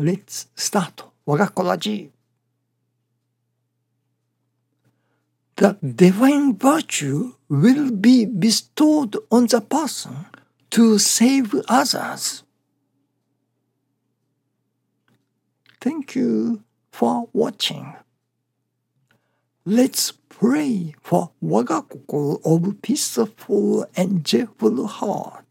Let's start The divine virtue will be bestowed on the person to save others. Thank you for watching. Let's pray for 我が心 of peaceful and joyful heart.